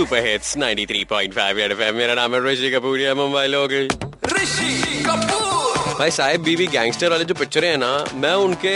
Super hits 93.5 red FM मेरा नाम है ऋषि कपूर है मुंबई लोग ऋषि कपूर। भाई साहब बीवी गैंगस्टर वाले जो पिक्चरें हैं ना मैं उनके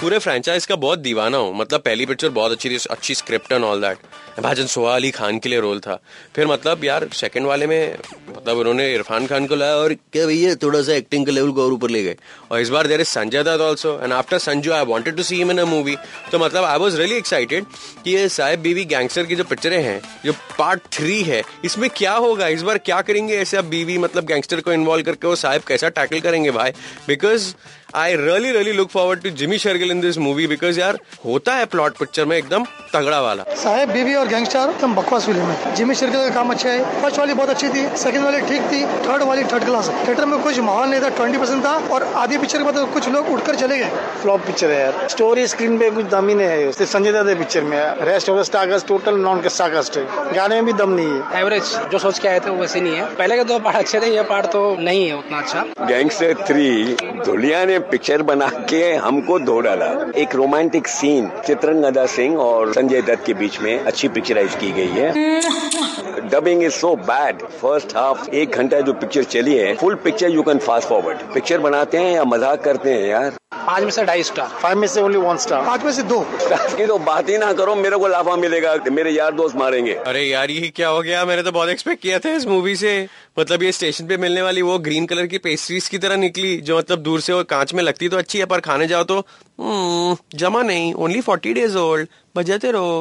पूरे फ्रेंचाइज का बहुत दीवाना हूँ। मतलब पहली पिक्चर बहुत अच्छी थी, अच्छी स्क्रिप्ट एंड ऑल दैट भाजन सोहा अली खान के लिए रोल था। फिर मतलब यार सेकंड वाले में मतलब उन्होंने इरफान खान को लाया और क्या भैया, थोड़ा सा एक्टिंग के लेवल को और ऊपर ले गए। और इस बार there is Sanjay Dutt also and after Sanju I wanted to see in a movie तो मतलब आई वाज रियली एक्साइटेड कि ये साहिब बीवी गैंगस्टर की जो पिक्चरें हैं, जो पार्ट थ्री है, इसमें क्या होगा? इस बार क्या करेंगे ऐसे अब बीवी मतलब गैंगस्टर को इन्वॉल्व करके वो साहिब कैसा टैकल करेंगे भाई? Because I really really look forward to Jimmy Shergill in this movie because यार होता है प्लॉट पिक्चर में एकदम तगड़ा वाला। साहेब बीवी और गैंगस्टर एकदम बकवास फ़िल्म है। जिमी शर्गिल का काम अच्छा है। फ़र्स्ट वाली बहुत अच्छी थी सेकंड वाली ठीक थी थर्ड वाली थर्ड क्लास थिएटर में कुछ माहौल नहीं था ट्वेंटी परसेंट था और आधी पिक्चर के बाद कुछ लोग उठकर चले गए। फ्लॉप पिक्चर है यार। स्टोरी स्क्रीन पे कुछ दम ही नहीं है सिर्फ़ संजय दत्त पिक्चर में rest of star cast total non star cast है। गाने में भी दम नहीं है। एवरेज जो सोच के आए थे वो वैसे नहीं है। पहले के दो पार्ट अच्छे थे ये पार्ट तो नहीं है उतना अच्छा। गैंगस्टर थ्री धुलिया ने पिक्चर बना के हमको धो डाला। एक रोमांटिक सीन चित्रंगदा सिंह और संजय दत्त के बीच में अच्छी पिक्चराइज की गई है। Dubbing is so bad first half एक घंटा जो पिक्चर चली है full picture you can fast forward picture बनाते हैं या मज़ाक करते हैं यार? पाँच में से ढाई स्टार फाइव में से ओनली वन स्टार पाँच में से दो। की तो बात ही ना करो मेरे को लाफा मिलेगा। मेरे यार दोस्त मारेंगे। अरे यार ये क्या हो गया? मैंने तो बहुत एक्सपेक्ट किया था इस मूवी से। मतलब ये स्टेशन पे मिलने वाली वो ग्रीन कलर की पेस्ट्रीज की तरह निकली जो मतलब दूर से वो कांच में लगती तो अच्छी है पर खाने जाओ तो हम्म, जमा नहीं ओनली फोर्टी डेज़ ओल्ड बजाते रहो।